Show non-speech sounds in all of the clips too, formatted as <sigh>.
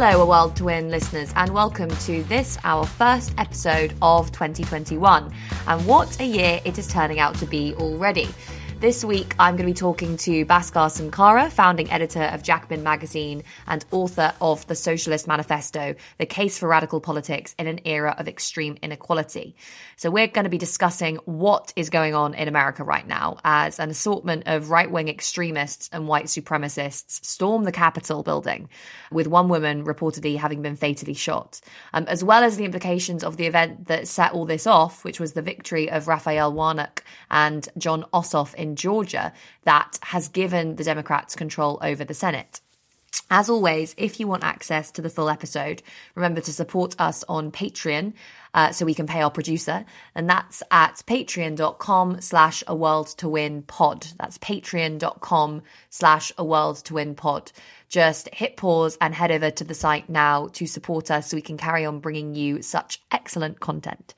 Hello, A World to Win listeners, and welcome to this, our first episode of 2021. And what a year it is turning out to be already. This week, I'm going to be talking to Bhaskar Sunkara, founding editor of Jacobin magazine and author of The Socialist Manifesto The Case for Radical Politics in an Era of Extreme Inequality. So, we're going to be discussing what is going on in America right now as an assortment of right wing extremists and white supremacists storm the Capitol building, with one woman reportedly having been fatally shot, um, as well as the implications of the event that set all this off, which was the victory of Raphael Warnock and Jon Ossoff in in Georgia that has given the Democrats control over the Senate. As always, if you want access to the full episode, remember to support us on Patreon uh, so we can pay our producer. And that's at patreon.com slash a world to win pod. That's patreon.com slash a world to win pod. Just hit pause and head over to the site now to support us so we can carry on bringing you such excellent content.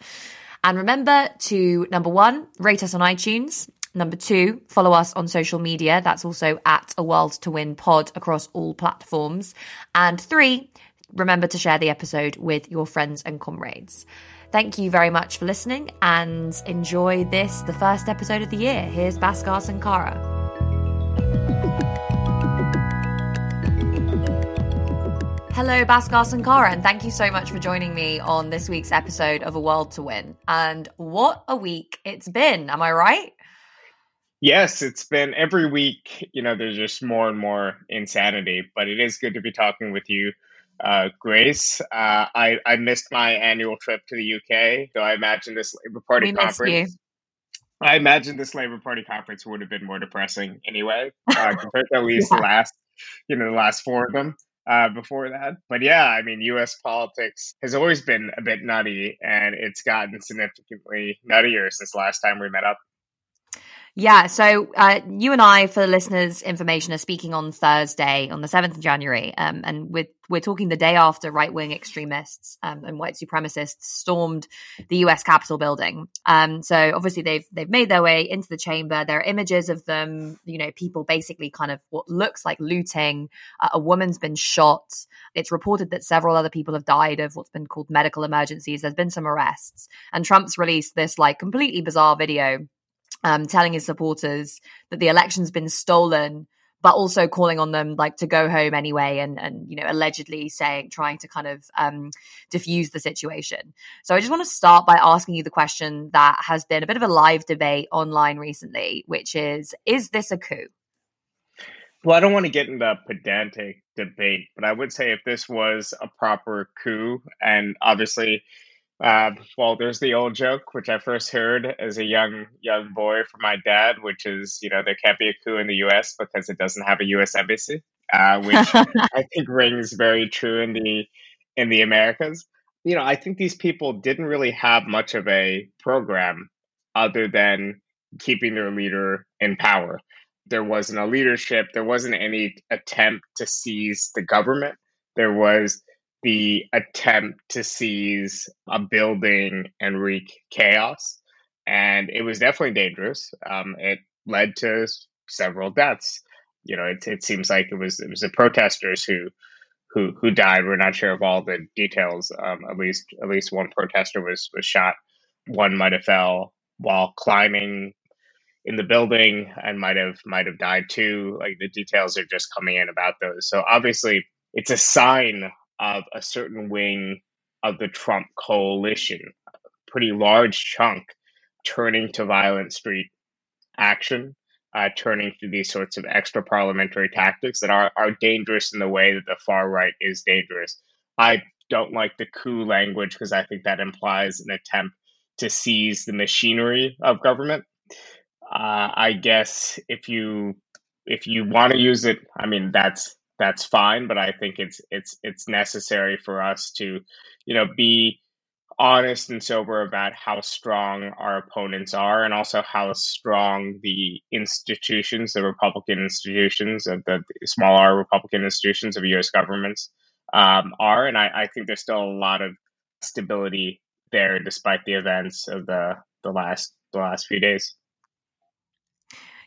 And remember to number one, rate us on iTunes. Number two, follow us on social media. That's also at a world to win pod across all platforms. And three, remember to share the episode with your friends and comrades. Thank you very much for listening and enjoy this, the first episode of the year. Here's Bhaskar Sunkara. Hello, Bhaskar Sunkara, and thank you so much for joining me on this week's episode of A World to Win. And what a week it's been, am I right? Yes, it's been every week, you know, there's just more and more insanity, but it is good to be talking with you, uh, Grace. Uh, I, I missed my annual trip to the UK, though I imagine this Labour Party We conference. I imagine this Labour Party conference would have been more depressing anyway, uh, <laughs> compared to at least the last, you know, the last four of them uh, before that. But yeah, I mean, U.S. politics has always been a bit nutty, and it's gotten significantly nuttier since last time we met up. Yeah, so uh, you and I, for the listeners' information, are speaking on Thursday, on the seventh of January, um, and we're we're talking the day after right wing extremists um, and white supremacists stormed the U.S. Capitol building. Um, so obviously they've they've made their way into the chamber. There are images of them, you know, people basically kind of what looks like looting. Uh, a woman's been shot. It's reported that several other people have died of what's been called medical emergencies. There's been some arrests, and Trump's released this like completely bizarre video um, telling his supporters that the election's been stolen, but also calling on them like to go home anyway, and and you know allegedly saying trying to kind of um, diffuse the situation. So I just want to start by asking you the question that has been a bit of a live debate online recently, which is: Is this a coup? Well, I don't want to get into a pedantic debate, but I would say if this was a proper coup, and obviously, uh, well, there's the old joke which I first heard as a young young boy from my dad, which is you know there can't be a coup in the U.S. because it doesn't have a U.S. embassy, uh, which <laughs> I think rings very true in the in the Americas. You know, I think these people didn't really have much of a program other than keeping their leader in power there wasn't a leadership, there wasn't any attempt to seize the government. There was the attempt to seize a building and wreak chaos. And it was definitely dangerous. Um, it led to several deaths. You know, it, it seems like it was it was the protesters who who who died. We're not sure of all the details. Um, at least at least one protester was was shot. One might have fell while climbing in the building and might have might have died too. Like the details are just coming in about those. So obviously, it's a sign of a certain wing of the Trump coalition, a pretty large chunk, turning to violent street action, uh, turning to these sorts of extra parliamentary tactics that are are dangerous in the way that the far right is dangerous. I don't like the coup language because I think that implies an attempt to seize the machinery of government uh, I guess if you if you want to use it, I mean that's that's fine, but I think it's it's it's necessary for us to, you know, be honest and sober about how strong our opponents are and also how strong the institutions, the Republican institutions of the small R Republican institutions of US governments um, are. And I, I think there's still a lot of stability there despite the events of the the last the last few days.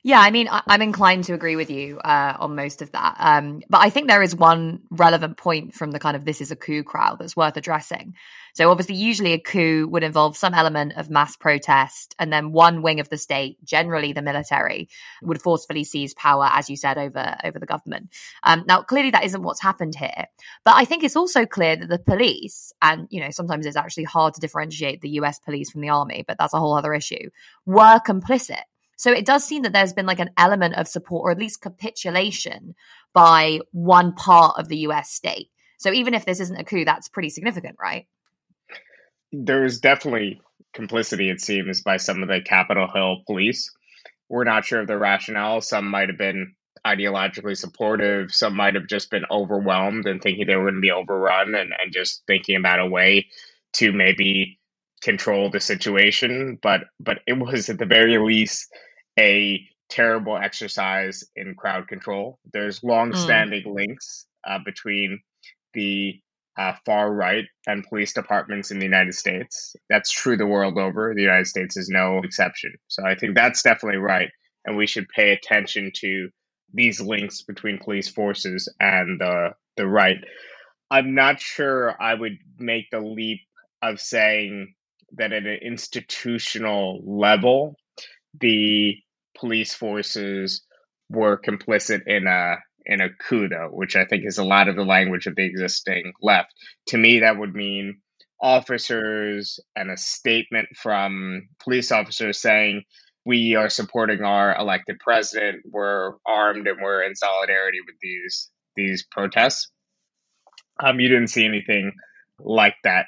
Yeah, I mean, I, am inclined to agree with you uh, on most of that. Um, but I think there is one relevant point from the kind of this is a coup crowd that's worth addressing. So, obviously, usually a coup would involve some element of mass protest, and then one wing of the state, generally the military, would forcefully seize power, as you said, over over the government. Um, now, clearly, that isn't what's happened here. But I think it's also clear that the police, and you know, sometimes it's actually hard to differentiate the U.S. police from the army, but that's a whole other issue, were complicit so it does seem that there's been like an element of support or at least capitulation by one part of the US state. So even if this isn't a coup, that's pretty significant, right? There's definitely complicity, it seems, by some of the Capitol Hill police. We're not sure of the rationale. Some might have been ideologically supportive. Some might have just been overwhelmed and thinking they were going to be overrun and, and just thinking about a way to maybe control the situation, but but it was at the very least a terrible exercise in crowd control. There's long-standing mm. links uh, between the uh, far right and police departments in the United States. That's true the world over. The United States is no exception. So I think that's definitely right, and we should pay attention to these links between police forces and the the right. I'm not sure I would make the leap of saying that at an institutional level, the police forces were complicit in a in a coup, though, which I think is a lot of the language of the existing left. To me, that would mean officers and a statement from police officers saying we are supporting our elected president, we're armed, and we're in solidarity with these these protests. Um, you didn't see anything like that.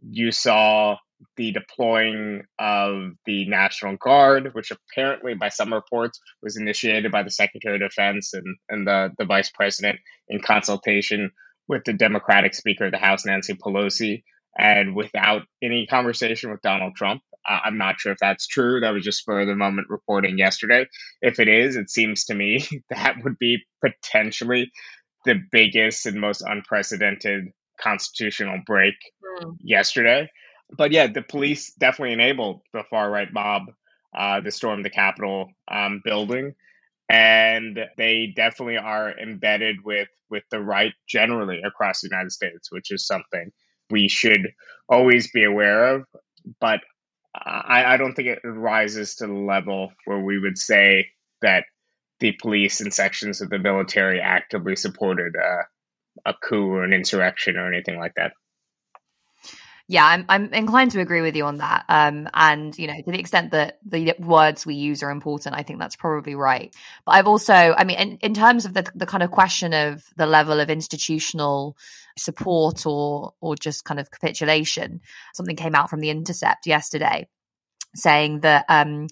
You saw the deploying of the National Guard, which apparently, by some reports, was initiated by the Secretary of Defense and, and the, the Vice President in consultation with the Democratic Speaker of the House, Nancy Pelosi, and without any conversation with Donald Trump. Uh, I'm not sure if that's true. That was just for the moment reporting yesterday. If it is, it seems to me <laughs> that would be potentially the biggest and most unprecedented constitutional break mm. yesterday but yeah, the police definitely enabled the far right mob uh, to storm the Capitol um, building, and they definitely are embedded with with the right generally across the United States, which is something we should always be aware of. But I, I don't think it rises to the level where we would say that the police and sections of the military actively supported uh, a coup or an insurrection or anything like that yeah, I'm, I'm inclined to agree with you on that. Um, and you know, to the extent that the words we use are important, I think that's probably right. But I've also, I mean, in, in terms of the the kind of question of the level of institutional support or or just kind of capitulation, something came out from the Intercept yesterday saying that um,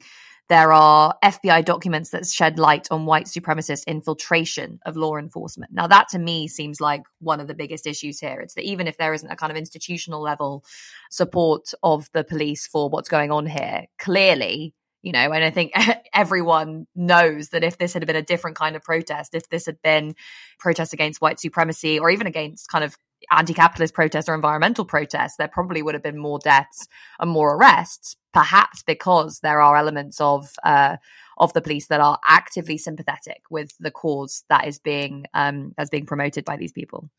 there are FBI documents that shed light on white supremacist infiltration of law enforcement. Now, that to me seems like one of the biggest issues here. It's that even if there isn't a kind of institutional level support of the police for what's going on here, clearly you know and i think <laughs> everyone knows that if this had been a different kind of protest if this had been protest against white supremacy or even against kind of anti-capitalist protests or environmental protests there probably would have been more deaths and more arrests perhaps because there are elements of uh, of the police that are actively sympathetic with the cause that is being um, that's being promoted by these people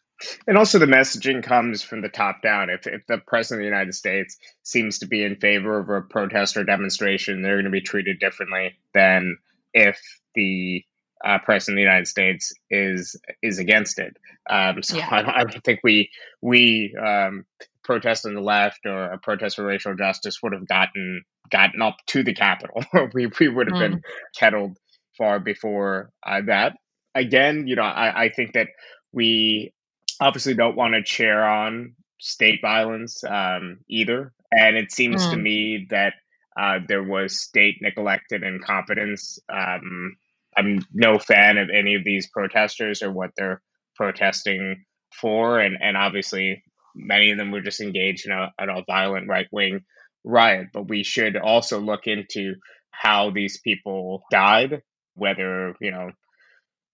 and also, the messaging comes from the top down. If, if the president of the United States seems to be in favor of a protest or demonstration, they're going to be treated differently than if the uh, president of the United States is is against it. Um, so yeah. I, I, don't think we we um, protest on the left or a protest for racial justice would have gotten gotten up to the Capitol. <laughs> we we would have mm. been kettled far before uh, that. Again, you know, I, I think that we obviously don't want to cheer on state violence um, either. And it seems mm. to me that uh, there was state neglect and incompetence. Um, I'm no fan of any of these protesters or what they're protesting for. And, and obviously, many of them were just engaged in a, in a violent right wing riot. But we should also look into how these people died, whether, you know,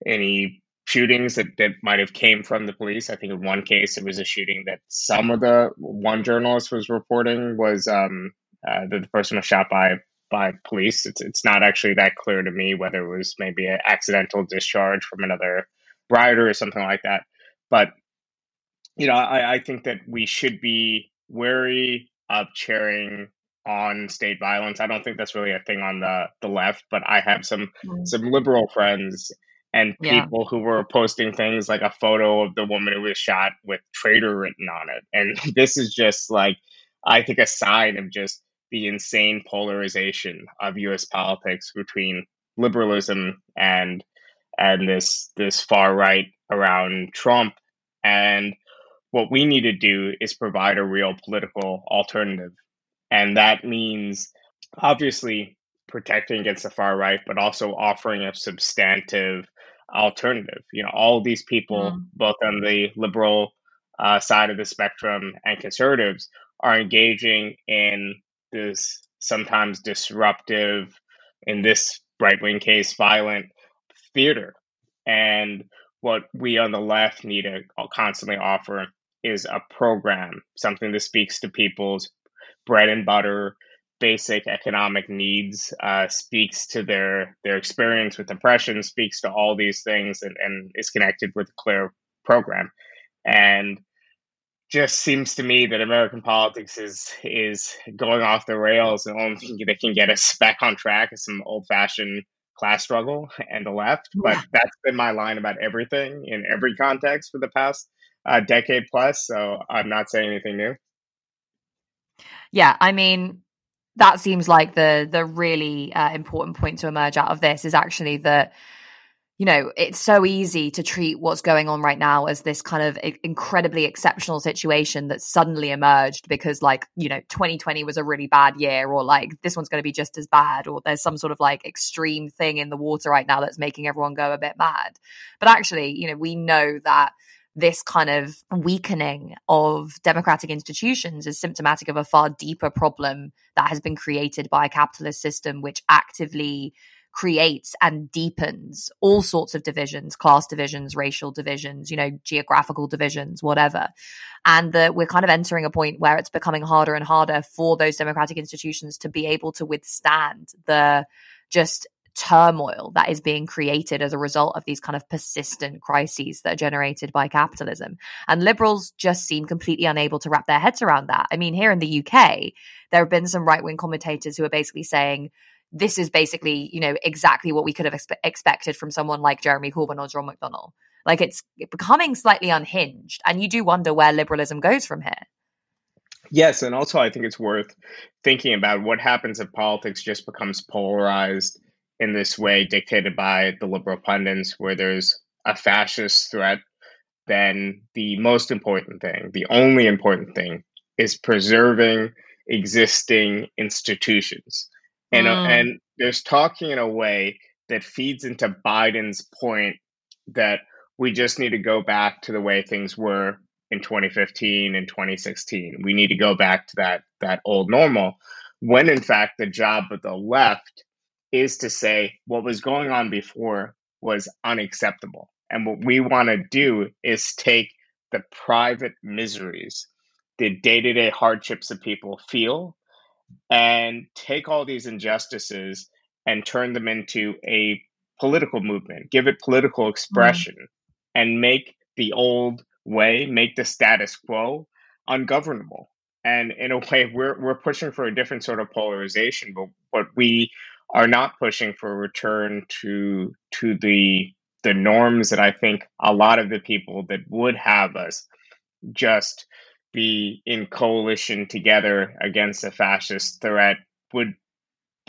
any shootings that, that might have came from the police. I think in one case it was a shooting that some of the one journalist was reporting was um, uh, that the person was shot by by police. It's it's not actually that clear to me whether it was maybe an accidental discharge from another rider or something like that. But you know, I, I think that we should be wary of cheering on state violence. I don't think that's really a thing on the the left, but I have some mm. some liberal friends and people yeah. who were posting things like a photo of the woman who was shot with traitor written on it. And <laughs> this is just like I think a sign of just the insane polarization of US politics between liberalism and and this this far right around Trump and what we need to do is provide a real political alternative and that means obviously protecting against the far right, but also offering a substantive alternative. You know, all these people, mm. both on the liberal uh, side of the spectrum and conservatives, are engaging in this sometimes disruptive, in this right wing case, violent theater. And what we on the left need to constantly offer is a program, something that speaks to people's bread and butter, basic economic needs, uh, speaks to their their experience with depression, speaks to all these things, and, and is connected with a clear program. And just seems to me that American politics is is going off the rails. The only thing that can get us back on track is some old fashioned class struggle and the left. But that's been my line about everything in every context for the past uh, decade plus. So I'm not saying anything new yeah, I mean, that seems like the the really uh, important point to emerge out of this is actually that you know it's so easy to treat what's going on right now as this kind of incredibly exceptional situation that suddenly emerged because like you know 2020 was a really bad year or like this one's going to be just as bad or there's some sort of like extreme thing in the water right now that's making everyone go a bit mad. But actually you know we know that this kind of weakening of democratic institutions is symptomatic of a far deeper problem that has been created by a capitalist system which actively creates and deepens all sorts of divisions class divisions racial divisions you know geographical divisions whatever and that we're kind of entering a point where it's becoming harder and harder for those democratic institutions to be able to withstand the just turmoil that is being created as a result of these kind of persistent crises that are generated by capitalism. And liberals just seem completely unable to wrap their heads around that. I mean, here in the UK, there have been some right wing commentators who are basically saying, this is basically, you know, exactly what we could have expe- expected from someone like Jeremy Corbyn or John McDonnell. Like it's becoming slightly unhinged. And you do wonder where liberalism goes from here. Yes, and also I think it's worth thinking about what happens if politics just becomes polarized in this way dictated by the liberal pundits where there's a fascist threat, then the most important thing, the only important thing, is preserving existing institutions. And, uh, mm. and there's talking in a way that feeds into Biden's point that we just need to go back to the way things were in 2015 and 2016. We need to go back to that that old normal when in fact the job of the left is to say what was going on before was unacceptable. And what we want to do is take the private miseries, the day to day hardships that people feel, and take all these injustices and turn them into a political movement, give it political expression, mm. and make the old way, make the status quo ungovernable. And in a <laughs> way, we're, we're pushing for a different sort of polarization, but what we are not pushing for a return to to the the norms that I think a lot of the people that would have us just be in coalition together against a fascist threat would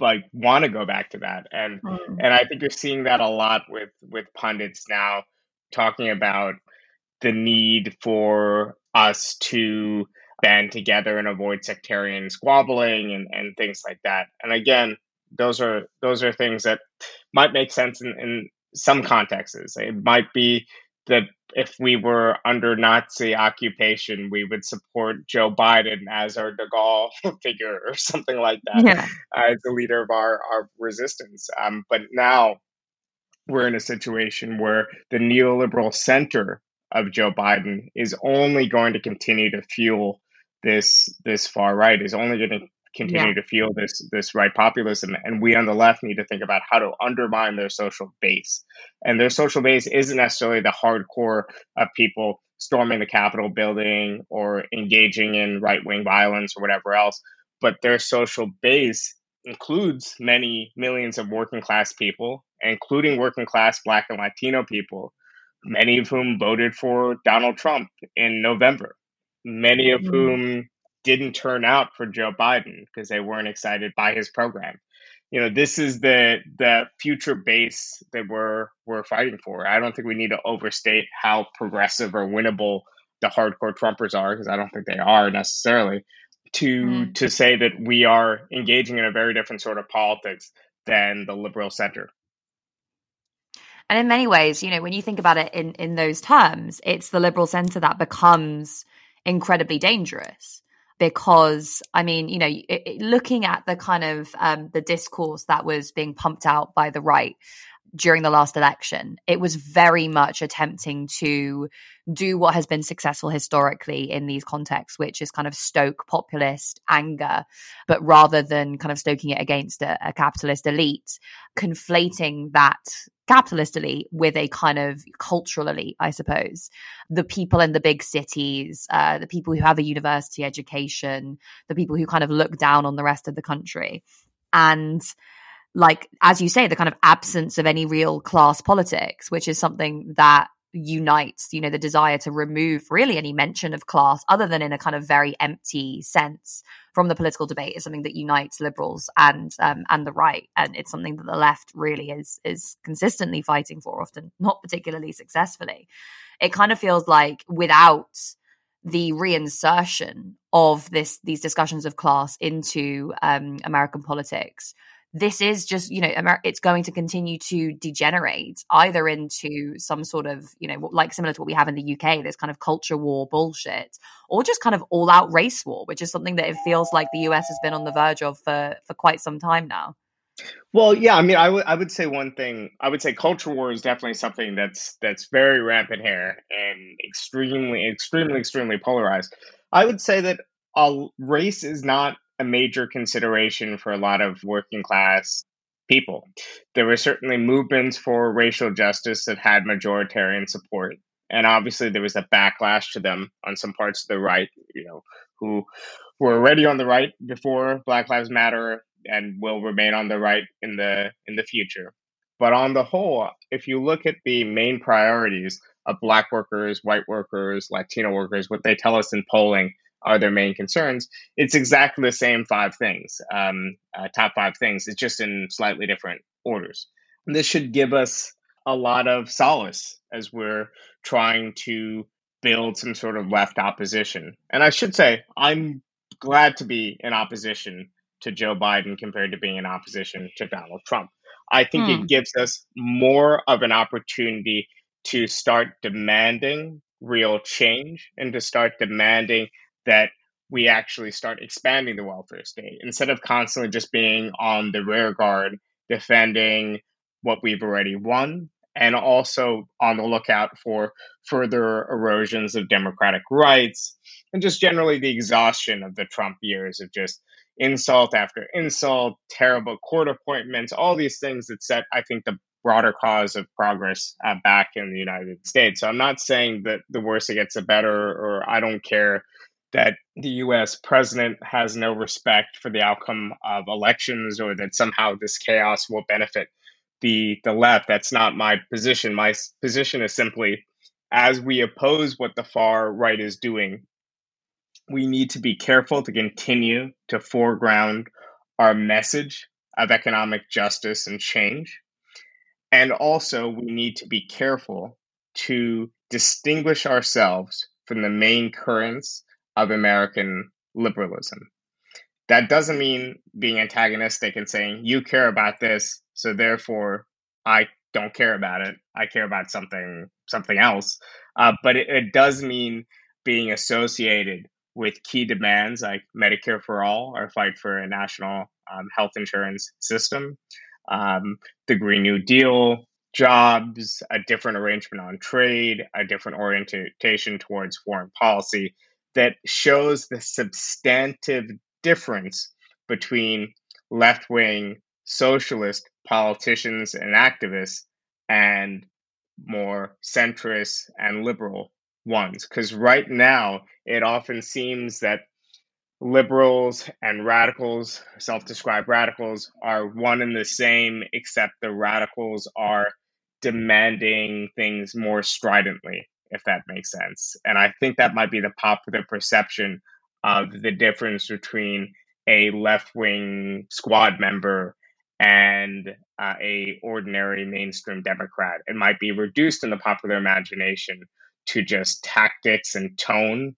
like want to go back to that and mm. and I think you're seeing that a lot with with pundits now talking about the need for us to band together and avoid sectarian squabbling and, and things like that. And again, those are those are things that might make sense in, in some contexts. It might be that if we were under Nazi occupation, we would support Joe Biden as our De Gaulle <laughs> figure or something like that yeah. as the leader of our, our resistance. Um, but now we're in a situation where the neoliberal center of Joe Biden is only going to continue to fuel this this far right, is only going to continue yeah. to fuel this this right populism. And we on the left need to think about how to undermine their social base. And their social base isn't necessarily the hardcore of people storming the Capitol building or engaging in right wing violence or whatever else, but their social base includes many millions of working class people, including working class Black and Latino people, many of whom voted for Donald Trump in November, many of mm-hmm. whom didn't turn out for Joe Biden because they weren't excited by his program. You know, this is the the future base that we're we're fighting for. I don't think we need to overstate how progressive or winnable the hardcore Trumpers are because I don't think they are necessarily to mm. to say that we are engaging in a very different sort of politics than the liberal center. And in many ways, you know, when you think about it in in those terms, it's the liberal center that becomes incredibly dangerous because I mean, you know, it, it, looking at the kind of um, the discourse that was being pumped out by the right during the last election, it was very much attempting to do what has been successful historically in these contexts, which is kind of stoke populist anger, but rather than kind of stoking it against a, a capitalist elite, conflating that capitalist elite with a kind of cultural elite, I suppose. The people in the big cities, uh, the people who have a university education, the people who kind of look down on the rest of the country. And like, as you say, the kind of absence of any real class politics, which is something that unites, you know, the desire to remove really any mention of class other than in a kind of very empty sense from the political debate is something that unites liberals and um, and the right, and it's something that the left really is is consistently fighting for, often not particularly successfully. It kind of feels like without the reinsertion of this these discussions of class into um, American politics, this is just you know it's going to continue to degenerate either into some sort of you know like similar to what we have in the UK this kind of culture war bullshit or just kind of all out race war which is something that it feels like the US has been on the verge of for for quite some time now. Well yeah i mean i would i would say one thing i would say culture war is definitely something that's that's very rampant here and extremely extremely extremely polarized. I would say that a race is not a major consideration for a lot of working class people. There were certainly movements for racial justice that had majoritarian support. And obviously, there was a backlash to them on some parts of the right, you know, who were already on the right before Black Lives Matter and will remain on the right in the in the future. But on the whole, if you look at the main priorities of Black workers, white workers, Latino workers, what they tell us in polling are their main concerns, it's exactly the same five things, um, uh, top five things. It's just in slightly different orders. And this should give us a lot of solace as we're trying to build some sort of left opposition. And I should say, I'm glad to be in opposition to Joe Biden compared to being in opposition to Donald Trump. I think it hmm. gives us more of an opportunity to start demanding real change and to start demanding that we actually start expanding the welfare state instead of constantly just being on the rear guard defending what we've already won and also on the lookout for further erosions of democratic rights and just generally the exhaustion of the Trump years of just insult after insult, terrible court appointments, all these things that set, I think, the broader cause of progress uh, back in the United States. So I'm not saying that the worse it gets, the better, or I don't care that the US president has no respect for the outcome of elections or that somehow this chaos will benefit the the left. That's not my position. My position is simply as we oppose what the far right is doing, we need to be careful to continue to foreground our message of economic justice and change. And also, we need to be careful to distinguish ourselves from the main currents of American liberalism. That doesn't mean being antagonistic and saying, you care about this, so therefore I don't care about it. I care about something something else. Uh, but it, it does mean being associated with key demands like Medicare for all, our fight for a national um, health insurance system, um, the Green New Deal, jobs, a different arrangement on trade, a different orientation towards foreign policy that shows the substantive difference between left wing socialist politicians and activists and more centrist and liberal ones. Because right now, it often seems that liberals and radicals, self described radicals, are one and the same, except the radicals are demanding things more stridently, if that makes sense. And I think that might be the popular perception of the difference between a left wing squad member and uh, a ordinary mainstream Democrat. It might be reduced in the popular imagination to just tactics and tone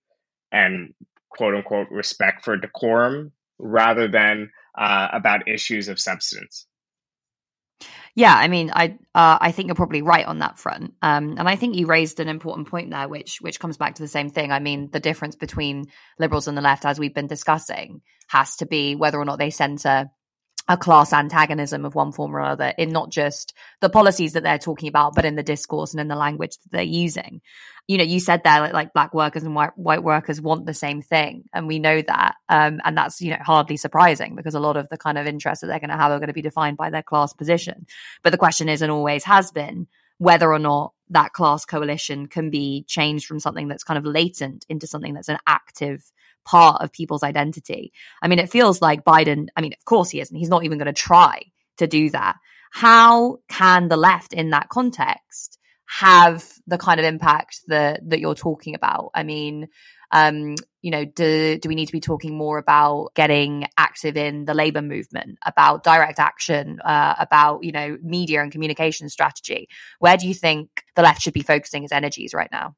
and quote unquote respect for decorum rather than uh, about issues of substance. Yeah, I mean, I uh, I think you're probably right on that front, um, and I think you raised an important point there, which which comes back to the same thing. I mean, the difference between liberals and the left, as we've been discussing, has to be whether or not they centre a class antagonism of one form or other in not just the policies that they're talking about, but in the discourse and in the language that they're using. You know, you said there like, like black workers and white, white workers want the same thing, and we know that, um, and that's you know hardly surprising because a lot of the kind of interests that they're going to have are going to be defined by their class position. But the question is, and always has been, whether or not that class coalition can be changed from something that's kind of latent into something that's an active part of people's identity. I mean, it feels like Biden, I mean, of course he isn't. He's not even going to try to do that. How can the left in that context have the kind of impact that that you're talking about? I mean, um, you know, do do we need to be talking more about getting active in the labor movement, about direct action, uh, about you know media and communication strategy? Where do you think the left should be focusing its energies right now?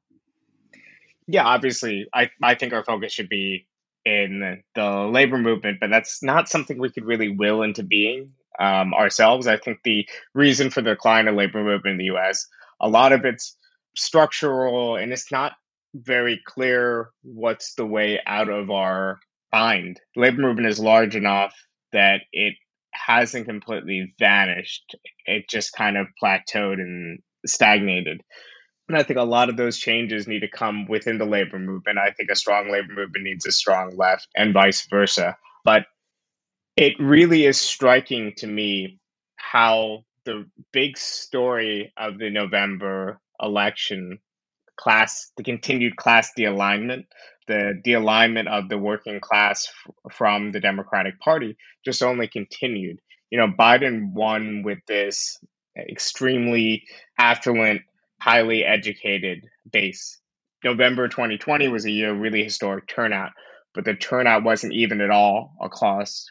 yeah, obviously, I, I think our focus should be in the labor movement, but that's not something we could really will into being um, ourselves. I think the reason for the decline of labor movement in the U.S. a lot of it's structural, and it's not very clear what's the way out of our bind. The labor movement is large enough that it hasn't completely vanished. It just kind of plateaued and stagnated. And I think a lot of those changes need to come within the labor movement. I think a strong labor movement needs a strong left and vice versa. But it really is striking to me how the big story of the November election class, the continued class dealignment, the dealignment of the working class f- from the Democratic Party just only continued. You know, Biden won with this extremely affluent highly educated base. November 2020 was a year of really historic turnout, but the turnout wasn't even at all across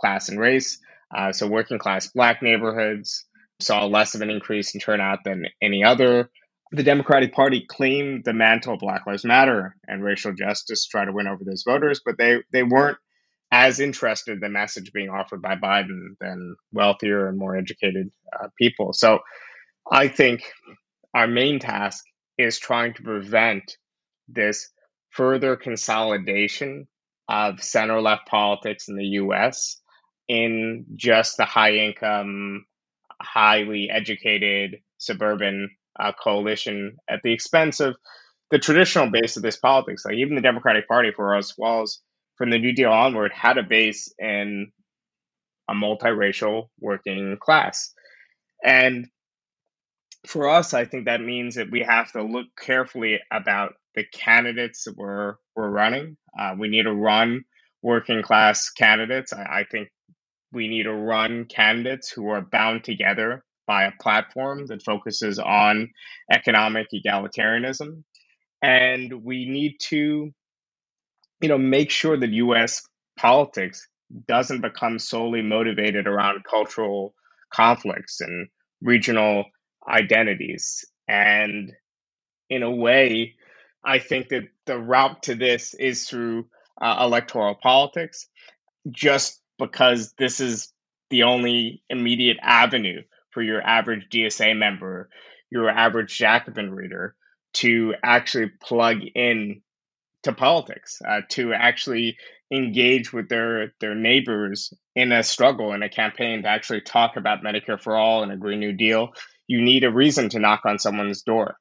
class and race. Uh, so working class black neighborhoods saw less of an increase in turnout than any other. The Democratic Party claimed the mantle of Black Lives Matter and racial justice to try to win over those voters, but they, they weren't as interested in the message being offered by Biden than wealthier and more educated uh, people. So I think our main task is trying to prevent this further consolidation of center left politics in the US in just the high income, highly educated suburban uh, coalition at the expense of the traditional base of this politics. Like even the Democratic Party for us was from the New Deal onward had a base in a multiracial working class. And for us, I think that means that we have to look carefully about the candidates that we're, we're running. Uh, we need to run working class candidates. I, I think we need to run candidates who are bound together by a platform that focuses on economic egalitarianism. And we need to, you know, make sure that US politics doesn't become solely motivated around cultural conflicts and regional identities. And in a way, I think that the route to this is through uh, electoral politics, just because this is the only immediate avenue for your average DSA member, your average Jacobin reader to actually plug in to politics, uh, to actually engage with their their neighbors in a struggle in a campaign to actually talk about Medicare for all and a Green New Deal you need a reason to knock on someone's door.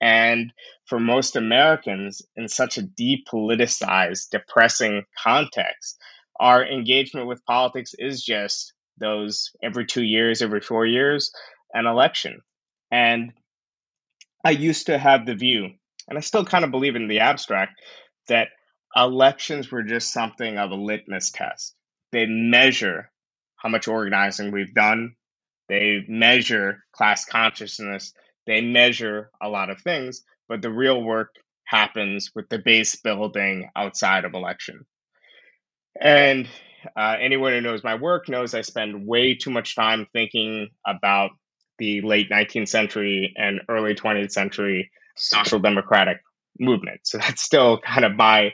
And for most Americans, in such a depoliticized, depressing context, our engagement with politics is just those every two years, every four years, an election. And I used to have the view, and I still kind of believe in the abstract, that elections were just something of a litmus test. They measure how much organizing we've done, they measure class consciousness, they measure a lot of things, but the real work happens with the base building outside of election. And uh, anyone who knows my work knows I spend way too much time thinking about the late 19th century and early 20th century social democratic movement. So <laughs> that's still kind of my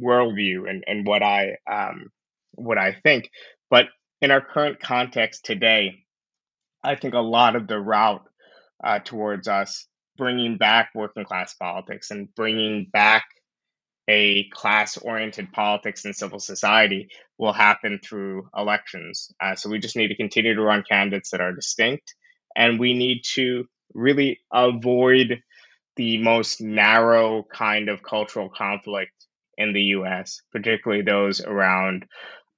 worldview and, and what I um, what I think. But in our current context today, I think a lot of the route uh, towards us bringing back working class politics and bringing back a class oriented politics and civil society will happen through elections. Uh, so we just need to continue to run candidates that are distinct, and we need to really avoid the most narrow kind of cultural conflict in the US, particularly those around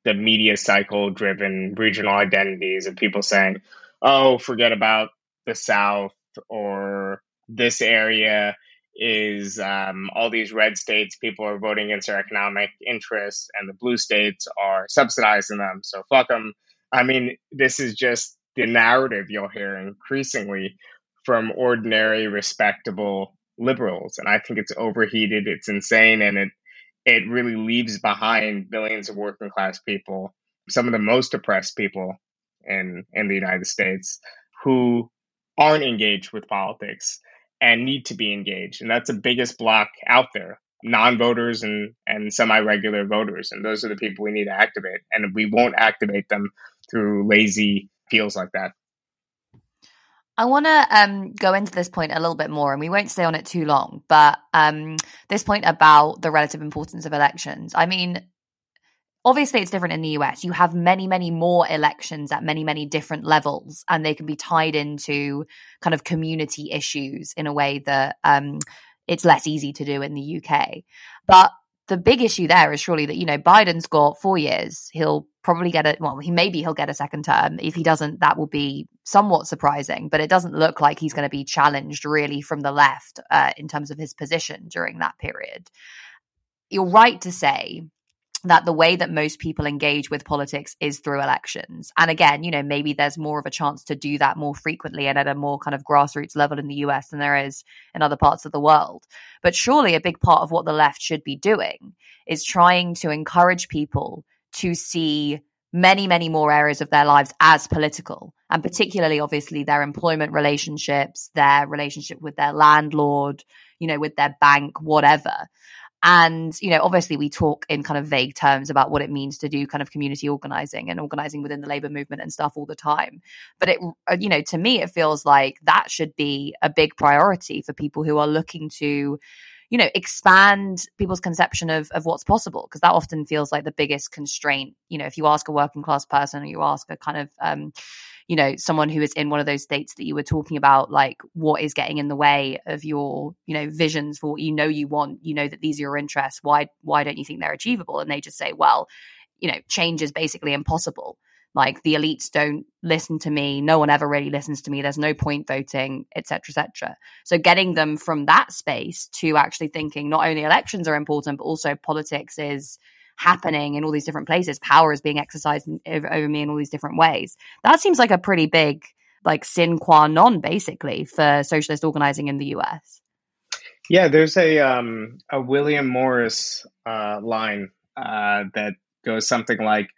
the media cycle driven regional identities of people saying, oh, forget about the South or this area is um, all these red states, people are voting against their economic interests, and the blue states are subsidizing them. So fuck them. I mean, this is just the narrative you'll hear increasingly from ordinary, respectable liberals, and I think it's overheated. It's insane, and it it really leaves behind billions of working class people, some of the most oppressed people in in the United States, who aren't engaged with politics and need to be engaged. And that's the biggest block out there non-voters and and semi-regular voters and those are the people we need to activate and we won't activate them through lazy feels like that I want to um, go into this point a little bit more, and we won't stay on it too long. But um, this point about the relative importance of elections. I mean, obviously it's different in the US. You have many, many more elections at many, many different levels, and they can be tied into kind of community issues in a way that um, it's less easy to do in the UK. But the big issue there is surely that you know Biden's got four years. He'll probably get it. Well, he maybe he'll get a second term. If he doesn't, that will be somewhat surprising. But it doesn't look like he's going to be challenged really from the left uh, in terms of his position during that period. You're right to say that the way that most people engage with politics is through elections. And again, you know, maybe there's more of a chance to do that more frequently and at a more kind of grassroots level in the US than there is in other parts of the world. But surely a big part of what the left should be doing is trying to encourage people to see many, many more areas of their lives as political, and particularly, obviously, their employment relationships, their relationship with their landlord, you know, with their bank, whatever. And, you know, obviously we talk in kind of vague terms about what it means to do kind of community organizing and organizing within the labor movement and stuff all the time. But it, uh, you know, to me, it feels like that should be a big priority for people who are looking to, you know, expand people's conception of, of what's possible. Cause that often feels like the biggest constraint. You know, if you ask a working class person or you ask a kind of, um, you know someone who is in one of those states that you were talking about like what is getting in the way of your you know visions for what you know you want you know that these are your interests why why don't you think they're achievable? And they just say well you know change is basically impossible. Like the elites don't listen to me. No one ever really listens to me. There's no point voting etc etc so getting them from that space to actually thinking not only elections are important but also politics is happening in all these different places. Power is being exercised over, me in all these different ways. That seems like a pretty big like sin qua non basically for socialist organizing in the US. Yeah, there's a um, a William Morris uh, line uh, that goes something like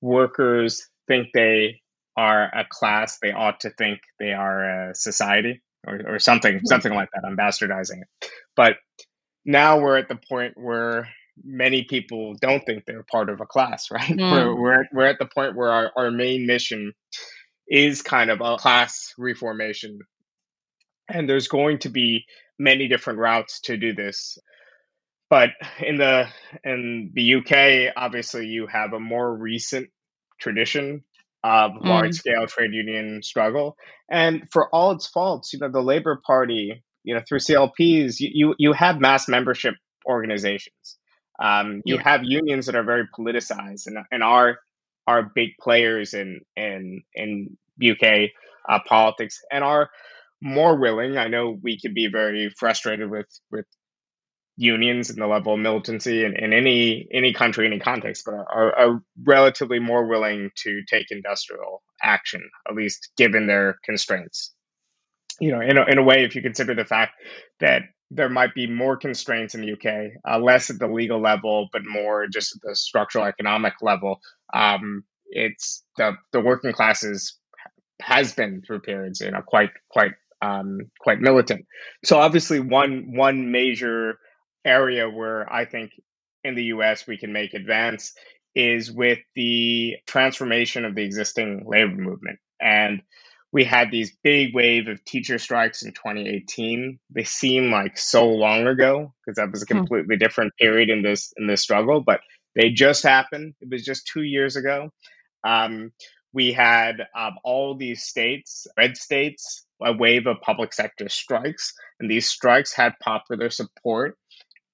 workers think they are a class, they ought to think they are a society or, or something, hmm. something like that. I'm bastardizing it. But now we're at the point where many people don't think they're part of a class, <laughs> right? Mm. We're, we're, we're at the point where our, our main mission is kind of a class reformation. And there's going to be many different routes to do this. But in the in the UK, obviously you have a more recent tradition of mm. large scale trade union struggle. And for all its faults, you know, the Labour Party, you know, through CLPs, you, you, you have mass membership organizations Um, you Yeah. have unions that are very politicized, and and are are big players in in in UK uh, politics, and are more willing. I know we could be very frustrated with with unions and the level of militancy in, in any any country, any context, but are, are relatively more willing to take industrial action, at least given their constraints. You know, in a, in a way, if you consider the fact that there might be more constraints in the UK, uh, less at the legal level, but more just at the structural economic level. Um, it's the the working classes has been through periods, you know, quite quite um, quite militant. So obviously, one one major area where I think in the US we can make advance is with the transformation of the existing labor movement. And we had these big wave of teacher strikes in 2018. They seem like so long ago because that was a Hmm. completely different period in this in this struggle, but they just happened. It was just two years ago. Um, we had um, all these states, red states, a wave of public sector strikes, and these strikes had popular support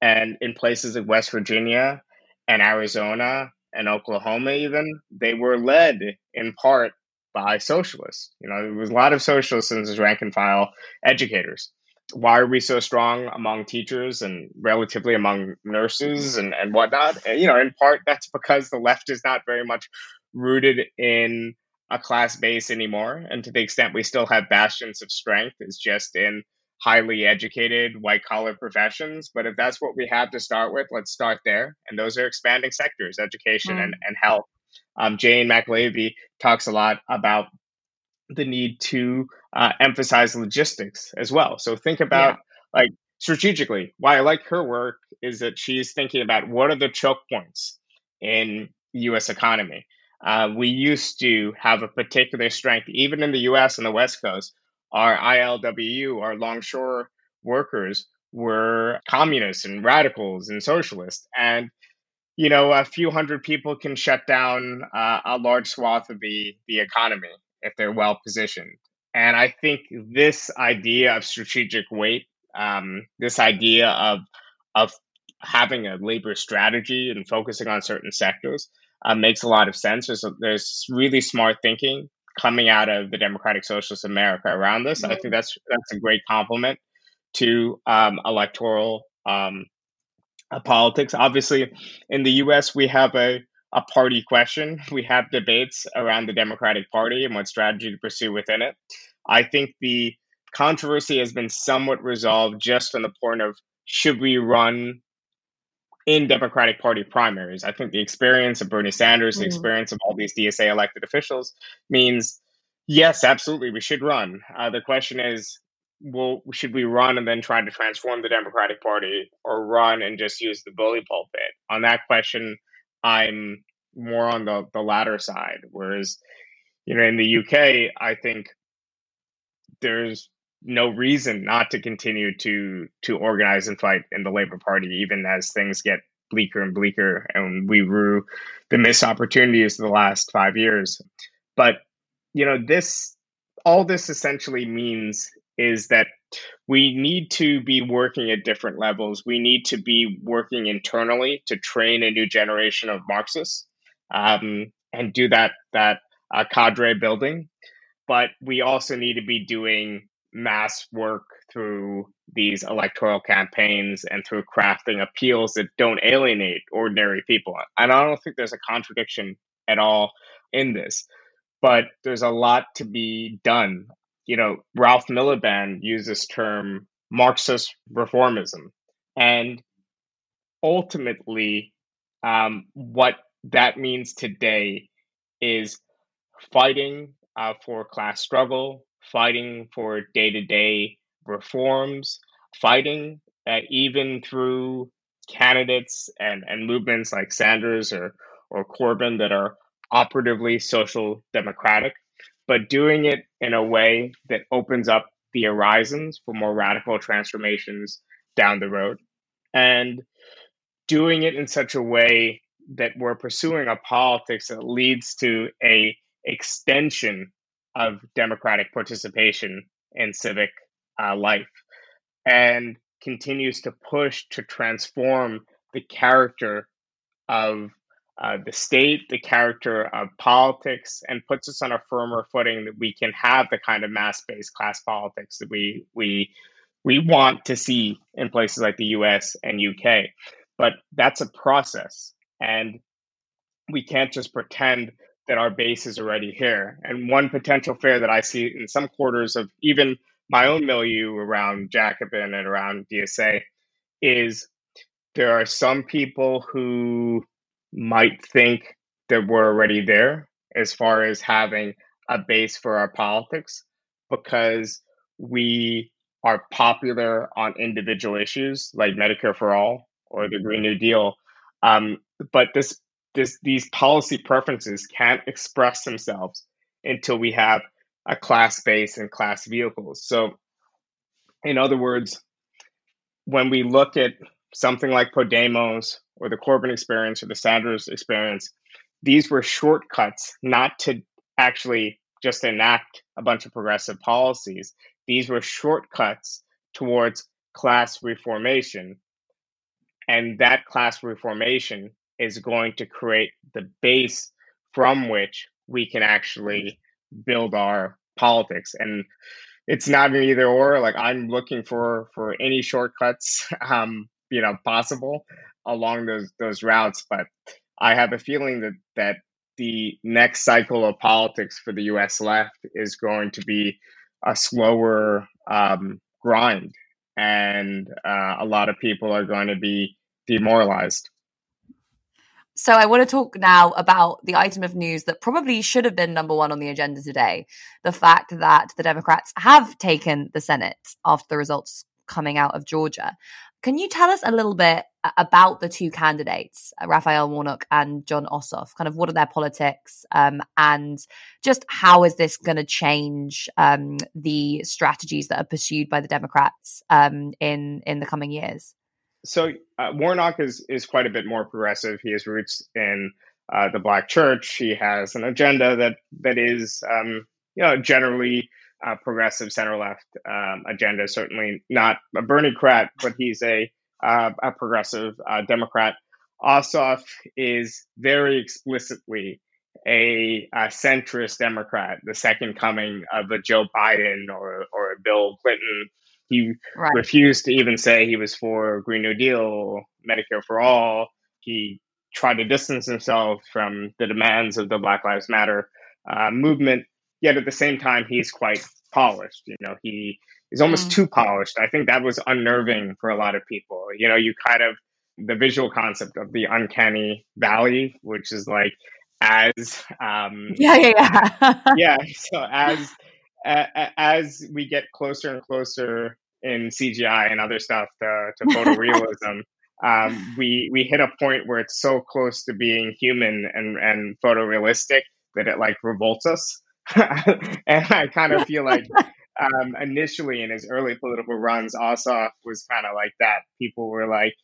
and in places like West Virginia and Arizona and Oklahoma, even, they were led in part by socialists. You know, there was a lot of socialists in this rank and file educators. Why are we so strong among teachers and relatively among nurses and, and whatnot? And, you know, in part, that's because the left is not very much rooted in a class base anymore. And to the extent we still have bastions of strength, is just in highly educated white collar professions. But if that's what we have to start with, let's start there. And those are expanding sectors, education hmm. and, and health. Um, Jane McAlevey talks a lot about the need to uh, emphasize logistics as well. So think about yeah. like strategically. Why I like her work is that she's thinking about what are the choke points in the U.S. economy. Uh, we used to have a particular strength, even in the U.S. and the West Coast. Our ILWU, our longshore workers, were communists and radicals and socialists, and you know, a few hundred people can shut down uh, a large swath of the the economy if they're well positioned. And I think this idea of strategic weight, um, this idea of of having a labor strategy and focusing on certain sectors, uh, makes a lot of sense. There's there's really smart thinking coming out of the Democratic Socialist America around this. Mm-hmm. I think that's that's a great complement to um, electoral um, politics. Obviously, in the U.S., we have a a party question. We have debates around the Democratic Party and what strategy to pursue within it. I think the controversy has been somewhat resolved just on the point of should we run in Democratic Party primaries. I think the experience of Bernie Sanders, mm-hmm. the experience of all these DSA elected officials means yes, absolutely, we should run. Uh, the question is, well, should we run and then try to transform the Democratic Party or run and just use the bully pulpit? On that question, I'm more on the, the latter side. Whereas, you know, in the UK, I think there's no reason not to continue to to organize and fight in the Labour Party, even as things get bleaker and bleaker, and we rue the missed opportunities of the last five years. But you know, this all this essentially means is that we need to be working at different levels. We need to be working internally to train a new generation of Marxists um, and do that that uh, cadre building. But we also need to be doing mass work through these electoral campaigns and through crafting appeals that don't alienate ordinary people. And I don't think there's a contradiction at all in this, but there's a lot to be done. You know, Ralph Miliband used this term Marxist reformism. And ultimately, um, what that means today is fighting uh, for class struggle, fighting for day to day reforms, fighting uh, even through candidates and, and movements like Sanders or, or Corbyn that are operatively social democratic, but doing it in a way that opens up the horizons for more radical transformations down the road. And doing it in such a way that we're pursuing a politics that leads to a extension of democratic participation in civic uh, life and continues to push to transform the character of uh, the state, the character of politics, and puts us on a firmer footing that we can have the kind of mass-based class politics that we we we want to see in places like the U.S. and U.K. But that's a process, and we can't just pretend that our base is already here. And one potential fear that I see in some quarters of even my own milieu around Jacobin and around DSA is there are some people who might think that we're already there as far as having a base for our politics because we are popular on individual issues like Medicare for all or the Green New Deal. Um, but this this these policy preferences can't express themselves until we have a class base and class vehicles. So, in other words, when we look at something like Podemos or the Corbyn experience or the Sanders experience, these were shortcuts not to actually just enact a bunch of progressive policies. These were shortcuts towards class reformation. And that class reformation is going to create the base from which we can actually build our politics. And it's not an either or. Like I'm looking for for any shortcuts, <laughs> um, you know, possible along those those routes. But I have a feeling that that the next cycle of politics for the U.S. left is going to be a slower um, grind, and uh, a lot of people are going to be demoralized. So I want to talk now about the item of news that probably should have been number one on the agenda today. The fact that the Democrats have taken the Senate after the results coming out of Georgia. Can you tell us a little bit about the two candidates, Raphael Warnock and Jon Ossoff? Kind of what are their politics, um, and just how is this going to change um, the strategies that are pursued by the Democrats um, in in the coming years? so uh, Warnock is is quite a bit more progressive. He has roots in uh, the Black Church. He has an agenda that that is, um, you know, generally uh, progressive center left um, agenda. Certainly not a Bernie crat, but he's a uh, a progressive uh, Democrat. Ossoff is very explicitly a, a, centrist Democrat, the second coming of a Joe Biden or or a Bill Clinton he right. refused to even say he was for Green New Deal, Medicare for all. He tried to distance himself from the demands of the Black Lives Matter uh, movement. Yet at the same time, he's quite polished. You know, he is almost mm. too polished. I think that was unnerving for a lot of people. You know, you kind of the visual concept of the uncanny valley, which is like as um, <laughs> yeah yeah yeah <laughs> yeah. So as as we get closer and closer in CGI and other stuff to, to photorealism, <laughs> um, we we hit a point where it's so close to being human and and photorealistic that it like revolts us. <laughs> and I kind of feel like um, initially in his early political runs, Ossoff was kind of like that. People were like,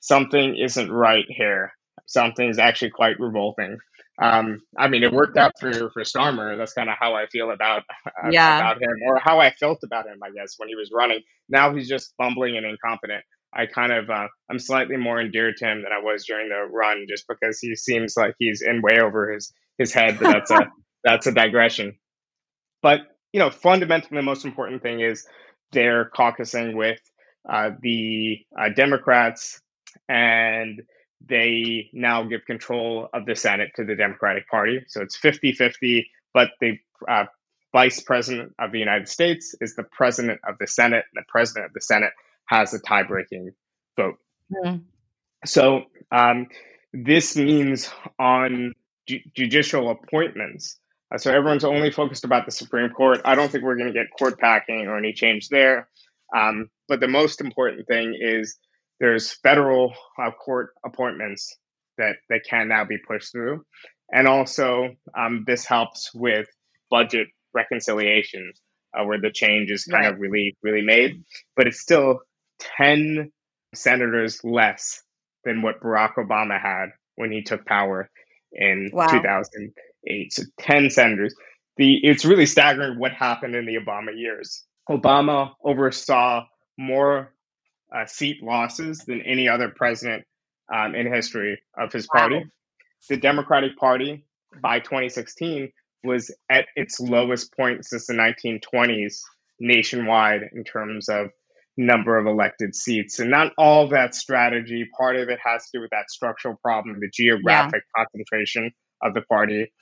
something isn't right here. Something's actually quite revolting. Um, I mean, it worked out for for Starmer. That's kind of how I feel about uh, yeah. about him, or how I felt about him, I guess, when he was running. Now he's just bumbling and incompetent. I kind of uh, I'm slightly more endeared to him than I was during the run, just because he seems like he's in way over his his head. But that's a <laughs> that's a digression. But you know, fundamentally, the most important thing is they're caucusing with uh, the uh, Democrats and they now give control of the Senate to the Democratic Party. So it's 50 50, but the uh, vice president of the United States is the president of the Senate, and the president of the Senate has a tie breaking vote. Mm. So um, this means on ju- judicial appointments. Uh, so everyone's only focused about the Supreme Court. I don't think we're going to get court packing or any change there. Um, but the most important thing is there's federal uh, court appointments that that can now be pushed through, and also um, this helps with budget reconciliation, uh, where the change is kind right. of really really made, but it's still ten senators less than what Barack Obama had when he took power in wow. 2008. So ten senators. The it's really staggering what happened in the Obama years. Obama oversaw more uh, seat losses than any other president um, in history of his party. Wow. The Democratic Party by 2016 was at its lowest point since the 1920s nationwide in terms of number of elected seats. And not all that strategy. Part of it has to do with that structural problem, the geographic yeah. concentration of the party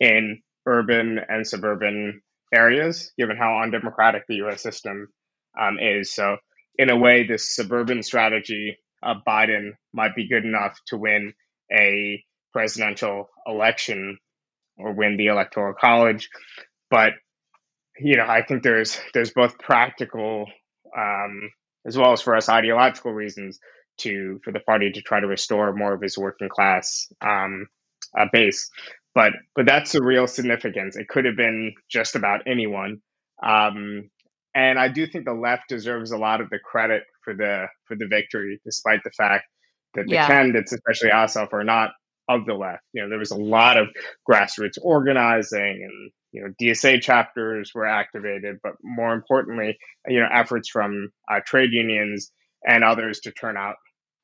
in urban and suburban areas, given how undemocratic the US system um, is. So, in a way, this suburban strategy of Biden might be good enough to win a presidential election or win the electoral college. But you know, I think there's there's both practical um, as well as for us ideological reasons to for the party to try to restore more of his working class um, uh, base. But but that's the real significance. It could have been just about anyone. Um, and I do think the left deserves a lot of the credit for the for the victory, despite the fact that the yeah. candidates, especially Ossoff, are not of the left. You know, there was a lot of grassroots organizing and you know DSA chapters were activated, but more importantly, you know efforts from uh, trade unions and others to turn out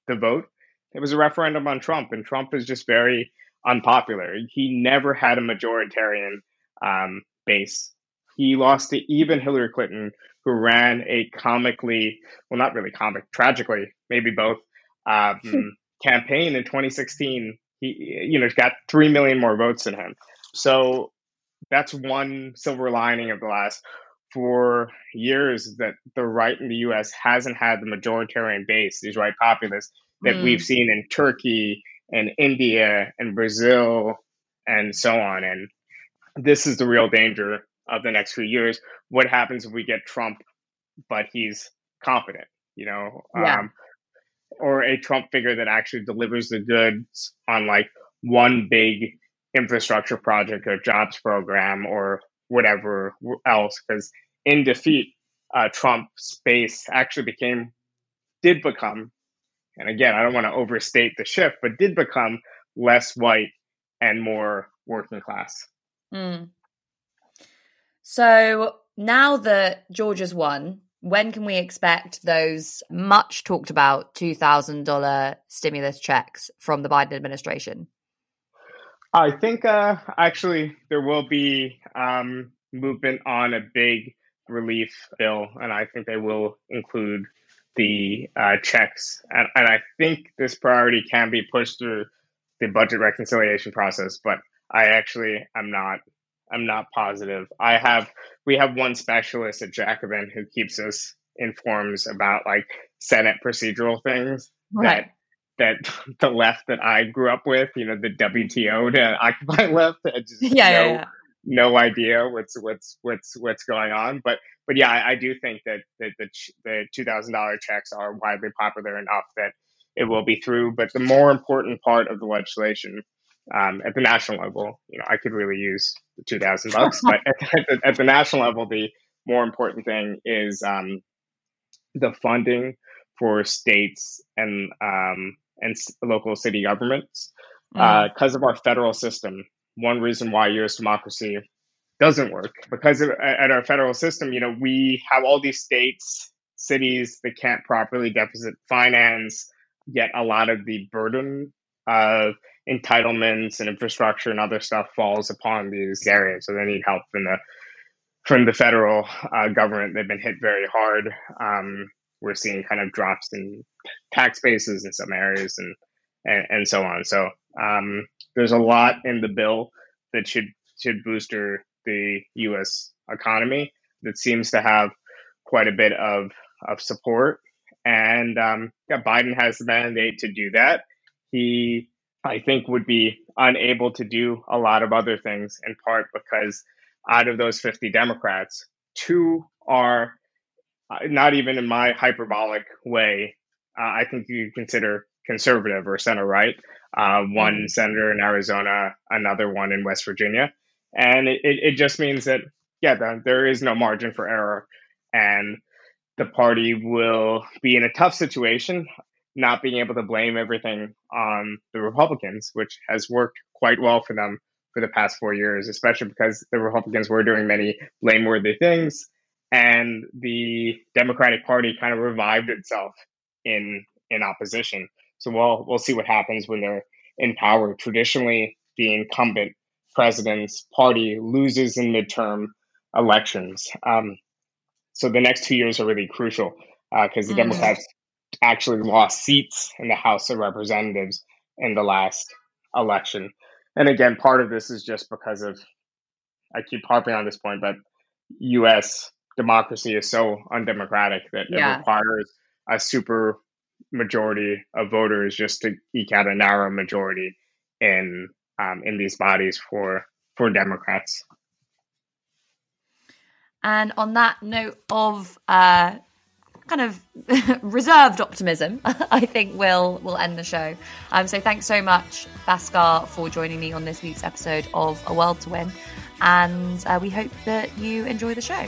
the vote. It was a referendum on Trump, and Trump is just very unpopular. He never had a majoritarian um, base. He lost to even Hillary Clinton, who ran a comically, well, not really comic, tragically, maybe both, um, campaign in 2016 he, you know, got 3 million more votes than him. So that's one silver lining of the last four years that the right in the US hasn't had the majoritarian base, these right populists that mm. we've seen in Turkey and India and Brazil and so on. And this is the real danger of the next few years. What happens if we get Trump, but he's confident, you know? Yeah. Um, or a Trump figure that actually delivers the goods on like one big infrastructure project or jobs program or whatever else. Because in defeat, uh, Trump's base actually became, did become, and again, I don't want to overstate the shift, but did become less white and more working class. Mm. So now that Georgia's won, when can we expect those much talked about $2,000 stimulus checks from the Biden administration? I think uh, actually there will be um, movement on a big relief bill, and I think they will include the uh, checks. And, and I think this priority can be pushed through the budget reconciliation process, but I actually am not I'm not positive. I have we have one specialist at Jacobin who keeps us informed about like Senate procedural things right. that that <laughs> the left that I grew up with, you know, the WTO to Occupy <laughs> left, just yeah, no, yeah, yeah. No idea what's what's what's what's going on. But but yeah, I, I do think that, that the the two thousand dollar checks are widely popular enough that it will be through. But the more important part of the legislation um, at the national level, you know, I could really use the two thousand bucks, <laughs> but at, at, the, at, the, national level, the more important thing is um, the funding for states and um, and local city governments because mm. uh, of our federal system. One reason why U.S. democracy doesn't work because at our federal system, you know, we have all these states, cities that can't properly deficit finance. Yet a lot of the burden of entitlements and infrastructure and other stuff falls upon these areas. So they need help from the from the federal uh, government. They've been hit very hard. Um, we're seeing kind of drops in tax bases in some areas and and, and so on. So um, there's a lot in the bill that should should booster the U.S. economy that seems to have quite a bit of of support. And um, yeah, Biden has the mandate to do that. He I think would be unable to do a lot of other things in part because out of those 50 Democrats, two are uh, not even in my hyperbolic way. Uh, I think you consider conservative or center right. Uh, one mm-hmm. senator in Arizona, another one in West Virginia. And it, it just means that, yeah, the, there is no margin for error. And the party will be in a tough situation not being able to blame everything on the Republicans, which has worked quite well for them for the past four years, especially because the Republicans were doing many blameworthy things, and the Democratic Party kind of revived itself in in opposition. So we'll we'll see what happens when they're in power. Traditionally, the incumbent president's party loses in midterm elections. Um, so the next two years are really crucial because uh, the mm. Democrats actually lost seats in the House of Representatives in the last election. And again, part of this is just because of, I keep harping on this point, but US democracy is so undemocratic that yeah. it requires a super majority of voters just to eke out a narrow majority in um, in these bodies for for Democrats. And on that note of uh, kind of <laughs> reserved optimism, <laughs> I think we'll we'll end the show. Um, so thanks so much, Bhaskar, for joining me on this week's episode of A World to Win, and uh, we hope that you enjoy the show.